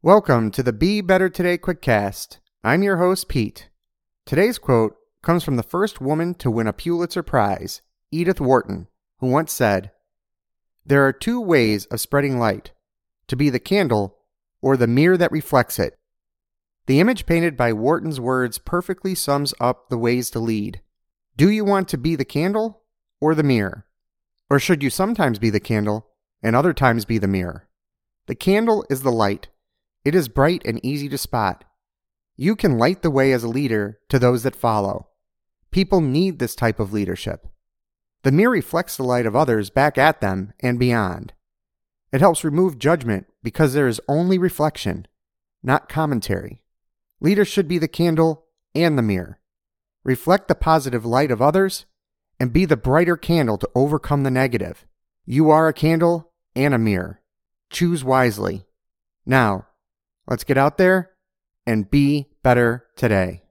Welcome to the Be Better Today Quickcast. I'm your host, Pete. Today's quote comes from the first woman to win a Pulitzer Prize, Edith Wharton, who once said, There are two ways of spreading light to be the candle or the mirror that reflects it. The image painted by Wharton's words perfectly sums up the ways to lead. Do you want to be the candle or the mirror? Or should you sometimes be the candle and other times be the mirror? The candle is the light. It is bright and easy to spot. You can light the way as a leader to those that follow. People need this type of leadership. The mirror reflects the light of others back at them and beyond. It helps remove judgment because there is only reflection, not commentary. Leaders should be the candle and the mirror. Reflect the positive light of others and be the brighter candle to overcome the negative. You are a candle and a mirror. Choose wisely. Now, let's get out there and be better today.